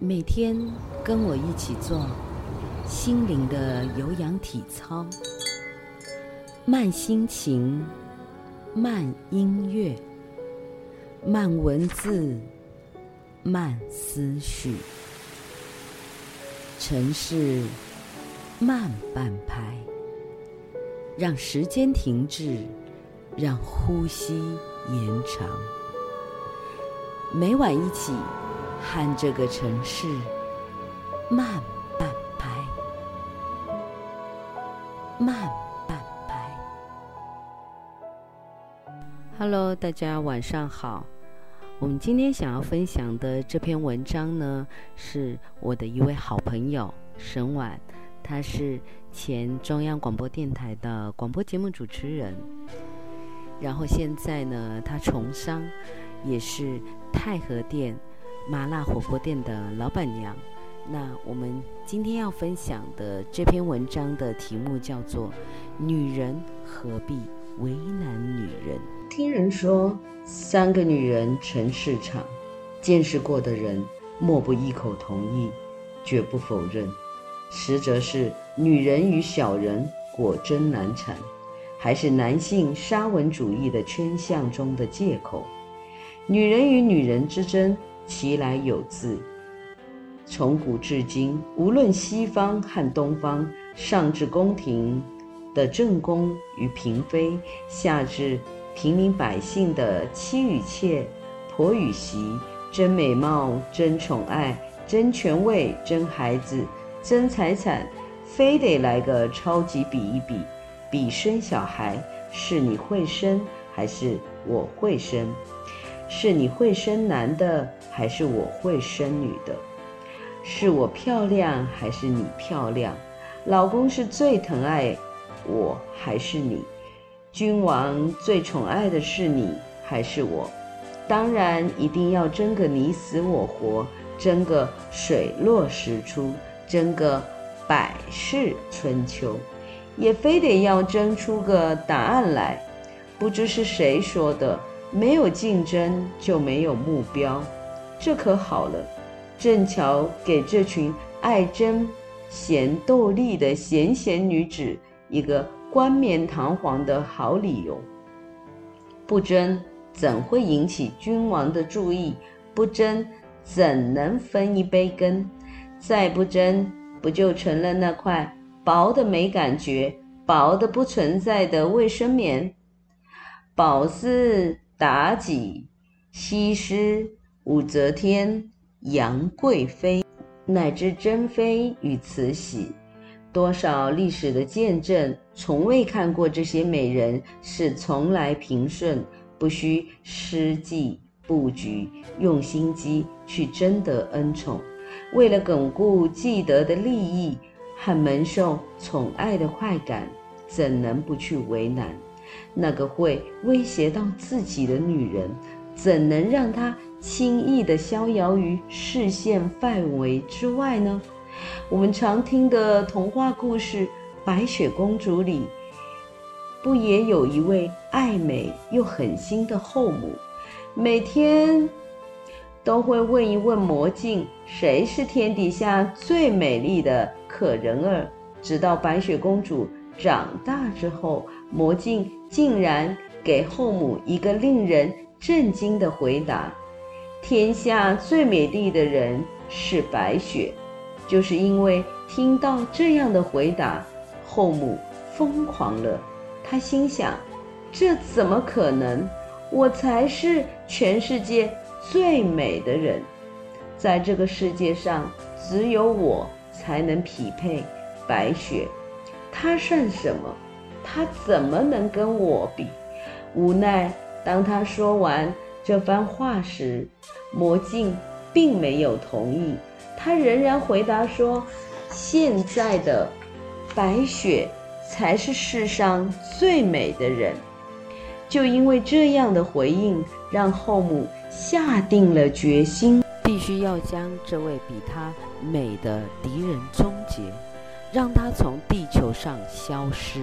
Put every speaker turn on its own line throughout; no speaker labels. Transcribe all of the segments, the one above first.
每天跟我一起做心灵的有氧体操，慢心情，慢音乐，慢文字，慢思绪，城市慢半拍，让时间停滞，让呼吸延长。每晚一起。和这个城市慢半拍，慢半拍。Hello，大家晚上好。我们今天想要分享的这篇文章呢，是我的一位好朋友沈婉，她是前中央广播电台的广播节目主持人，然后现在呢，她从商，也是太和殿。麻辣火锅店的老板娘，那我们今天要分享的这篇文章的题目叫做《女人何必为难女人》。听人说，三个女人成市场，见识过的人莫不异口同意，绝不否认。实则是女人与小人果真难缠，还是男性沙文主义的圈项中的借口。女人与女人之争。其来有自，从古至今，无论西方和东方，上至宫廷的正宫与嫔妃，下至平民百姓的妻与妾、婆与媳，争美貌、争宠爱、争权位、争孩子、争财产，非得来个超级比一比，比生小孩，是你会生还是我会生？是你会生男的，还是我会生女的？是我漂亮，还是你漂亮？老公是最疼爱我，还是你？君王最宠爱的是你，还是我？当然，一定要争个你死我活，争个水落石出，争个百世春秋，也非得要争出个答案来。不知是谁说的。没有竞争就没有目标，这可好了，正巧给这群爱争贤斗利的闲闲女子一个冠冕堂皇的好理由。不争怎会引起君王的注意？不争怎能分一杯羹？再不争，不就成了那块薄的没感觉、薄的不存在的卫生棉？宝丝。妲己、西施、武则天、杨贵妃，乃至珍妃与慈禧，多少历史的见证，从未看过这些美人是从来平顺，不需施计布局，用心机去争得恩宠，为了巩固既得的利益和蒙受宠爱的快感，怎能不去为难？那个会威胁到自己的女人，怎能让她轻易地逍遥于视线范围之外呢？我们常听的童话故事《白雪公主》里，不也有一位爱美又狠心的后母，每天都会问一问魔镜，谁是天底下最美丽的可人儿？直到白雪公主长大之后，魔镜竟然给后母一个令人震惊的回答：“天下最美丽的人是白雪。”就是因为听到这样的回答，后母疯狂了。她心想：“这怎么可能？我才是全世界最美的人，在这个世界上，只有我才能匹配白雪。她算什么？”他怎么能跟我比？无奈，当他说完这番话时，魔镜并没有同意。他仍然回答说：“现在的白雪才是世上最美的人。”就因为这样的回应，让后母下定了决心，必须要将这位比她美的敌人终结，让她从地球上消失。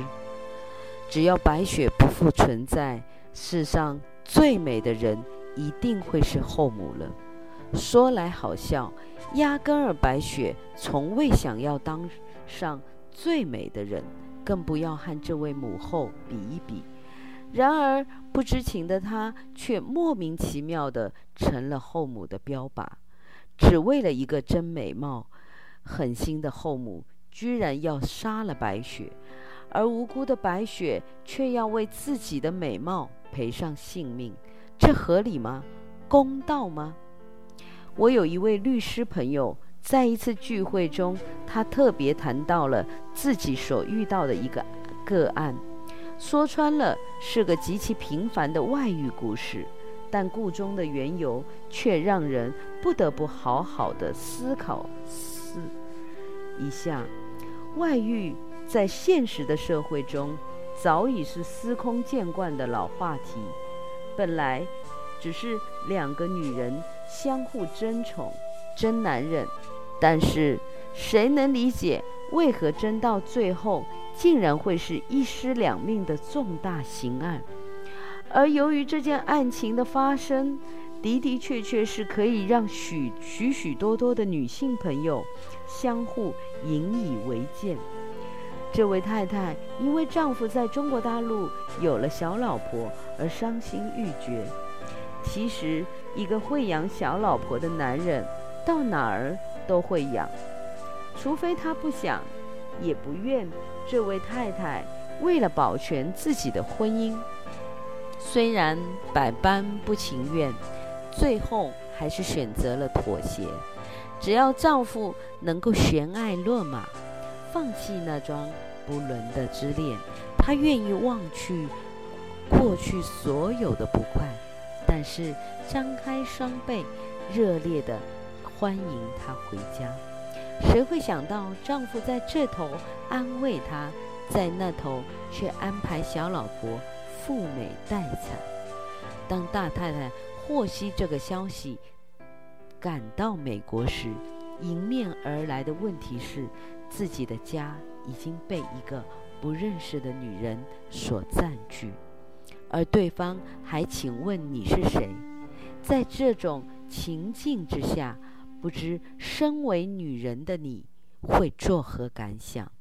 只要白雪不复存在，世上最美的人一定会是后母了。说来好笑，压根儿白雪从未想要当上最美的人，更不要和这位母后比一比。然而不知情的她，却莫名其妙地成了后母的标靶，只为了一个真美貌。狠心的后母居然要杀了白雪，而无辜的白雪却要为自己的美貌赔上性命，这合理吗？公道吗？我有一位律师朋友，在一次聚会中，他特别谈到了自己所遇到的一个个案。说穿了是个极其平凡的外遇故事，但故中的缘由却让人不得不好好的思考思一下。外遇在现实的社会中早已是司空见惯的老话题，本来只是两个女人相互争宠、争男人，但是谁能理解为何争到最后？竟然会是一尸两命的重大刑案，而由于这件案情的发生，的的确确是可以让许许许多多的女性朋友相互引以为鉴。这位太太因为丈夫在中国大陆有了小老婆而伤心欲绝。其实，一个会养小老婆的男人，到哪儿都会养，除非他不想，也不愿。这位太太为了保全自己的婚姻，虽然百般不情愿，最后还是选择了妥协。只要丈夫能够悬爱勒马，放弃那桩不伦的之恋，她愿意忘去过去所有的不快，但是张开双臂，热烈地欢迎他回家。谁会想到丈夫在这头安慰她，在那头却安排小老婆赴美待产？当大太太获悉这个消息，赶到美国时，迎面而来的问题是，自己的家已经被一个不认识的女人所占据，而对方还请问你是谁？在这种情境之下。不知身为女人的你会作何感想？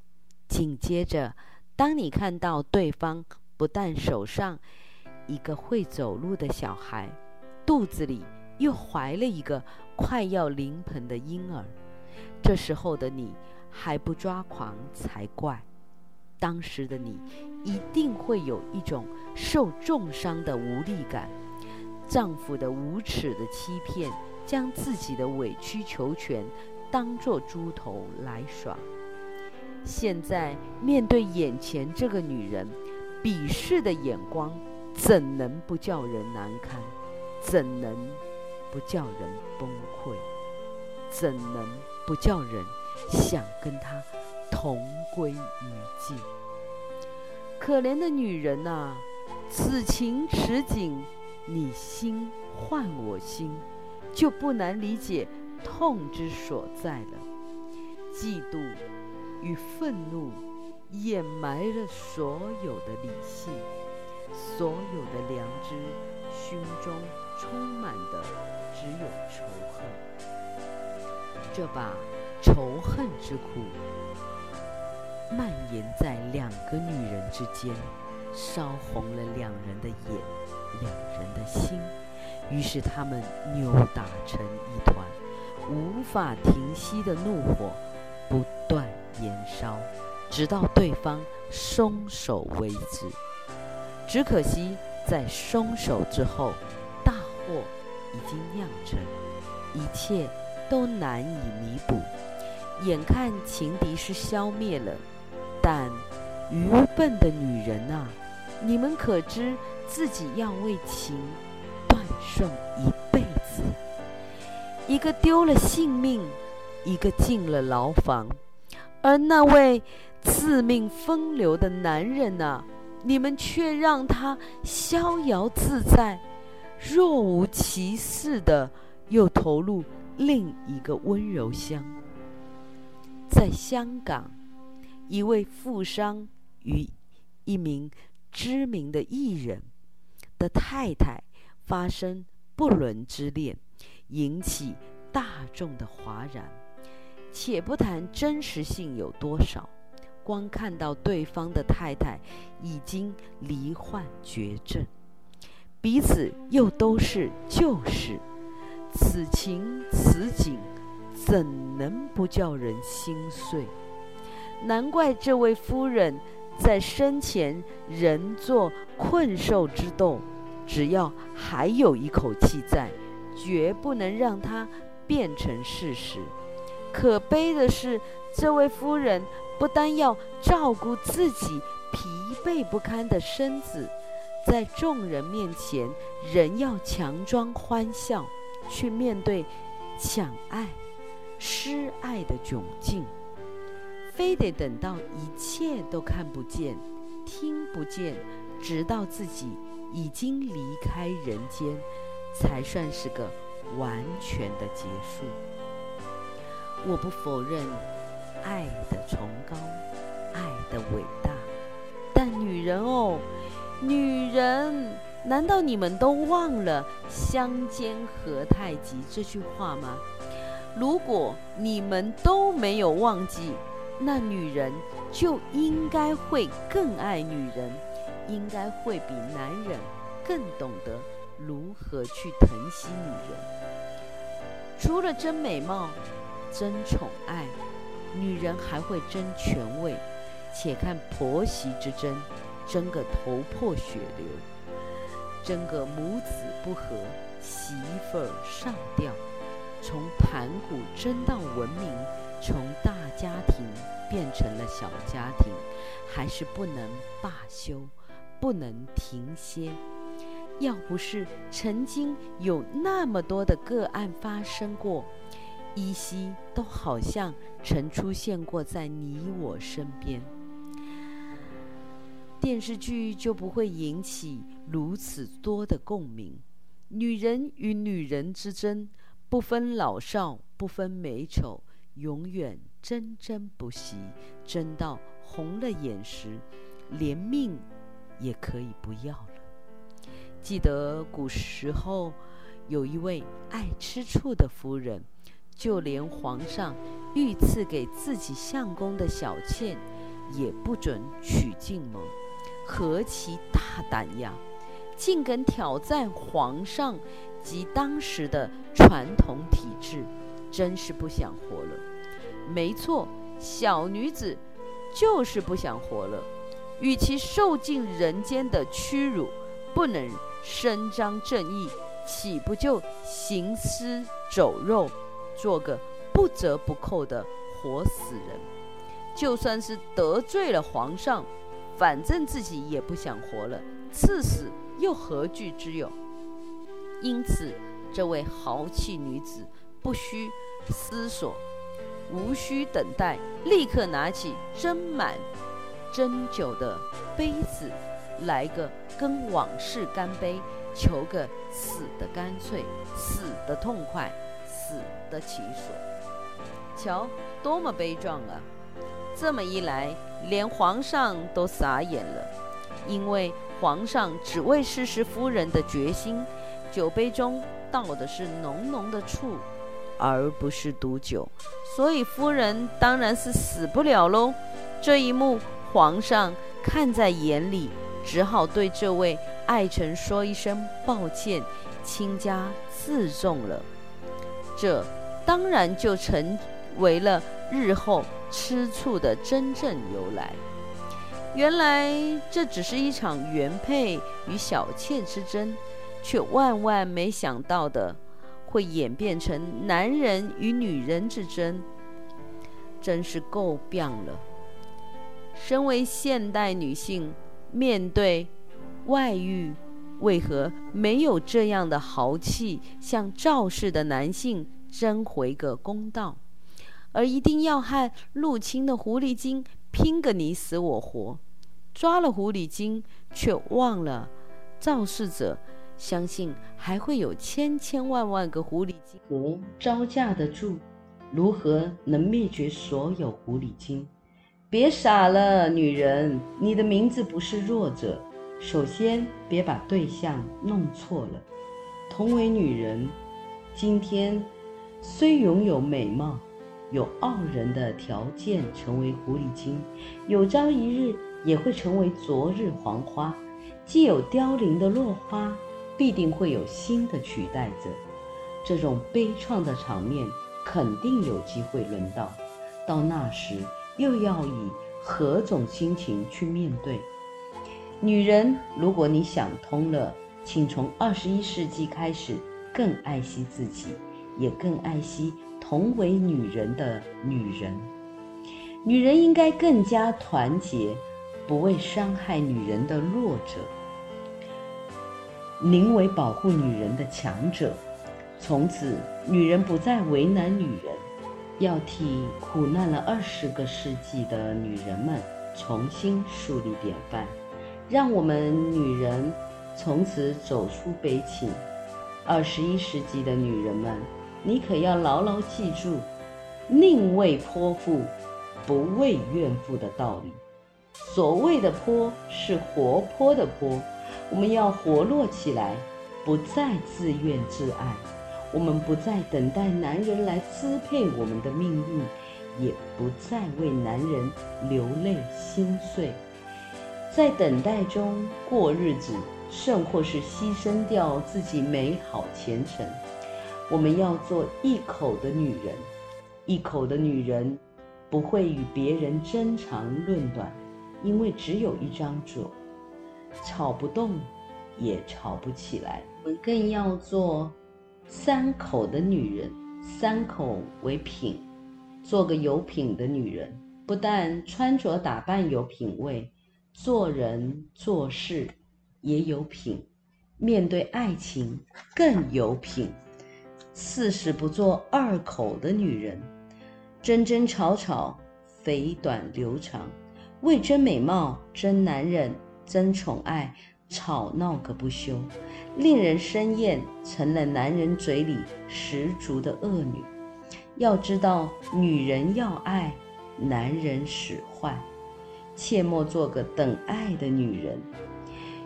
紧接着，当你看到对方不但手上一个会走路的小孩，肚子里又怀了一个快要临盆的婴儿，这时候的你还不抓狂才怪。当时的你一定会有一种受重伤的无力感，丈夫的无耻的欺骗。将自己的委曲求全当作猪头来耍。现在面对眼前这个女人，鄙视的眼光怎能不叫人难堪？怎能不叫人崩溃？怎能不叫人想跟他同归于尽？可怜的女人啊，此情此景，你心换我心。就不难理解痛之所在了。嫉妒与愤怒掩埋了所有的理性，所有的良知，心中充满的只有仇恨。这把仇恨之苦蔓延在两个女人之间，烧红了两人的眼，两人的心。于是他们扭打成一团，无法停息的怒火不断燃烧，直到对方松手为止。只可惜在松手之后，大祸已经酿成，一切都难以弥补。眼看情敌是消灭了，但愚笨的女人啊，你们可知自己要为情？断送一辈子，一个丢了性命，一个进了牢房，而那位自命风流的男人呢、啊？你们却让他逍遥自在，若无其事的又投入另一个温柔乡。在香港，一位富商与一名知名的艺人的太太。发生不伦之恋，引起大众的哗然。且不谈真实性有多少，光看到对方的太太已经罹患绝症，彼此又都是旧事，此情此景，怎能不叫人心碎？难怪这位夫人在生前仍做困兽之斗，只要还有一口气在，绝不能让它变成事实。可悲的是，这位夫人不但要照顾自己疲惫不堪的身子，在众人面前仍要强装欢笑，去面对抢爱、失爱的窘境，非得等到一切都看不见、听不见，直到自己已经离开人间，才算是个完全的结束。我不否认爱的崇高，爱的伟大，但女人哦，女人，难道你们都忘了“相煎何太急”这句话吗？如果你们都没有忘记，那女人就应该会更爱女人，应该会比男人更懂得如何去疼惜女人。除了争美貌。争宠爱，女人还会争权位。且看婆媳之争，争个头破血流，争个母子不和，媳妇儿上吊。从盘古争到文明，从大家庭变成了小家庭，还是不能罢休，不能停歇。要不是曾经有那么多的个案发生过。依稀都好像曾出现过在你我身边，电视剧就不会引起如此多的共鸣。女人与女人之争，不分老少，不分美丑，永远争争不息，争到红了眼时，连命也可以不要了。记得古时候有一位爱吃醋的夫人。就连皇上御赐给自己相公的小妾，也不准娶进门，何其大胆呀！竟敢挑战皇上及当时的传统体制，真是不想活了。没错，小女子就是不想活了。与其受尽人间的屈辱，不能伸张正义，岂不就行尸走肉？做个不折不扣的活死人，就算是得罪了皇上，反正自己也不想活了，赐死又何惧之有？因此，这位豪气女子不需思索，无需等待，立刻拿起斟满斟酒的杯子，来个跟往事干杯，求个死得干脆，死得痛快。死得其所，瞧，多么悲壮啊！这么一来，连皇上都傻眼了，因为皇上只为试试夫人的决心，酒杯中倒的是浓浓的醋，而不是毒酒，所以夫人当然是死不了喽。这一幕，皇上看在眼里，只好对这位爱臣说一声抱歉，亲家自重了。这当然就成为了日后吃醋的真正由来。原来这只是一场原配与小妾之争，却万万没想到的会演变成男人与女人之争，真是够变了。身为现代女性，面对外遇，为何没有这样的豪气，向赵氏的男性争回个公道，而一定要和入侵的狐狸精拼个你死我活？抓了狐狸精，却忘了肇事者，相信还会有千千万万个狐狸精，和招架得住？如何能灭绝所有狐狸精？别傻了，女人，你的名字不是弱者。首先，别把对象弄错了。同为女人，今天虽拥有美貌，有傲人的条件，成为狐狸精，有朝一日也会成为昨日黄花。既有凋零的落花，必定会有新的取代者。这种悲怆的场面，肯定有机会轮到。到那时，又要以何种心情去面对？女人，如果你想通了，请从二十一世纪开始更爱惜自己，也更爱惜同为女人的女人。女人应该更加团结，不为伤害女人的弱者，宁为保护女人的强者。从此，女人不再为难女人，要替苦难了二十个世纪的女人们重新树立典范。让我们女人从此走出悲情。二十一世纪的女人们，你可要牢牢记住“宁为泼妇，不为怨妇”的道理。所谓的“泼”是活泼的“泼”，我们要活络起来，不再自怨自艾。我们不再等待男人来支配我们的命运，也不再为男人流泪心碎。在等待中过日子，甚或是牺牲掉自己美好前程。我们要做一口的女人，一口的女人不会与别人争长论短，因为只有一张嘴，吵不动，也吵不起来。我们更要做三口的女人，三口为品，做个有品的女人，不但穿着打扮有品味。做人做事也有品，面对爱情更有品。四十不做二口的女人，争争吵吵，肥短流长，为争美貌、争男人、争宠爱，吵闹个不休，令人生厌，成了男人嘴里十足的恶女。要知道，女人要爱，男人使坏。切莫做个等爱的女人，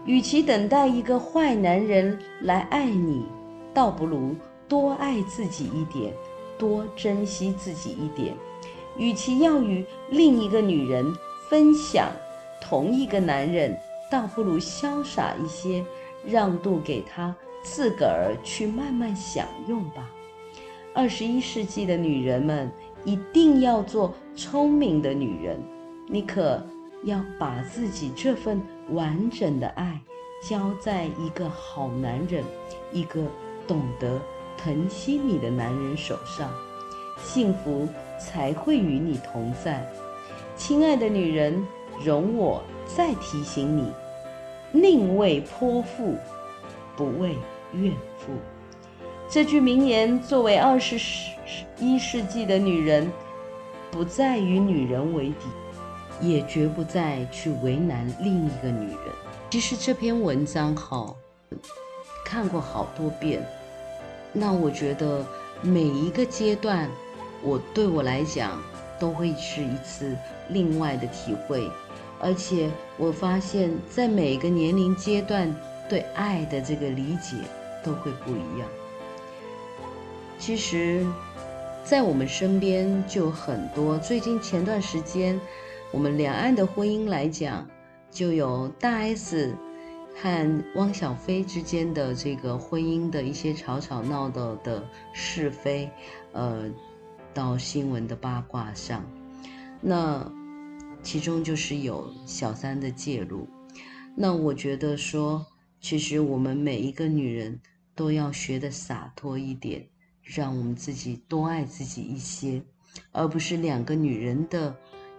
与其等待一个坏男人来爱你，倒不如多爱自己一点，多珍惜自己一点。与其要与另一个女人分享同一个男人，倒不如潇洒一些，让渡给他自个儿去慢慢享用吧。二十一世纪的女人们一定要做聪明的女人，你可。要把自己这份完整的爱交在一个好男人、一个懂得疼惜你的男人手上，幸福才会与你同在。亲爱的女人，容我再提醒你：宁为泼妇，不为怨妇。这句名言作为二十一世纪的女人，不再与女人为敌。也绝不再去为难另一个女人。其实这篇文章好，看过好多遍。那我觉得每一个阶段，我对我来讲都会是一次另外的体会。而且我发现，在每个年龄阶段，对爱的这个理解都会不一样。其实，在我们身边就有很多。最近前段时间。我们两岸的婚姻来讲，就有大 S 和汪小菲之间的这个婚姻的一些吵吵闹闹的是非，呃，到新闻的八卦上，那其中就是有小三的介入。那我觉得说，其实我们每一个女人都要学得洒脱一点，让我们自己多爱自己一些，而不是两个女人的。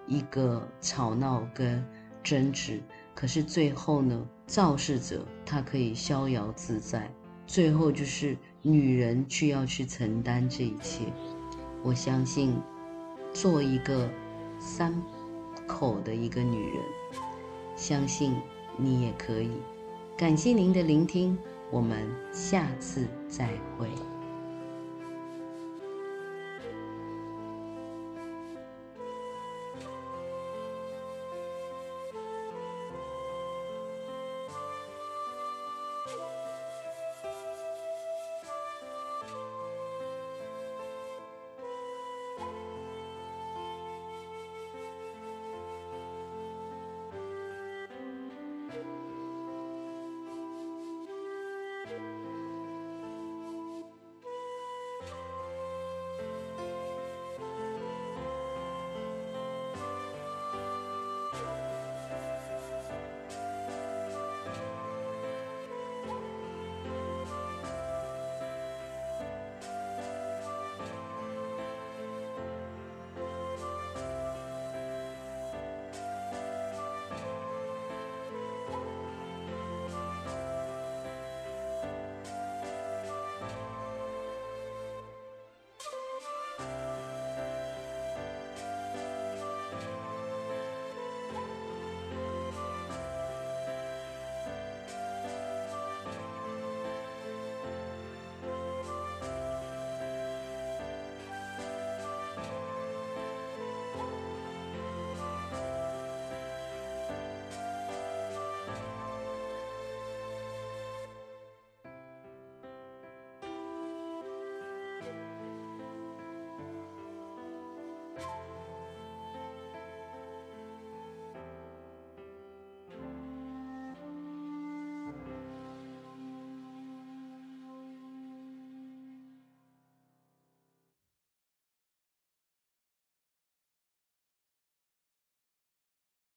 一个吵闹跟争执，可是最后呢，肇事者他可以逍遥自在，最后就是女人去要去承担这一切。我相信，做一个三口的一个女人，相信你也可以。感谢您的聆听，我们下次再会。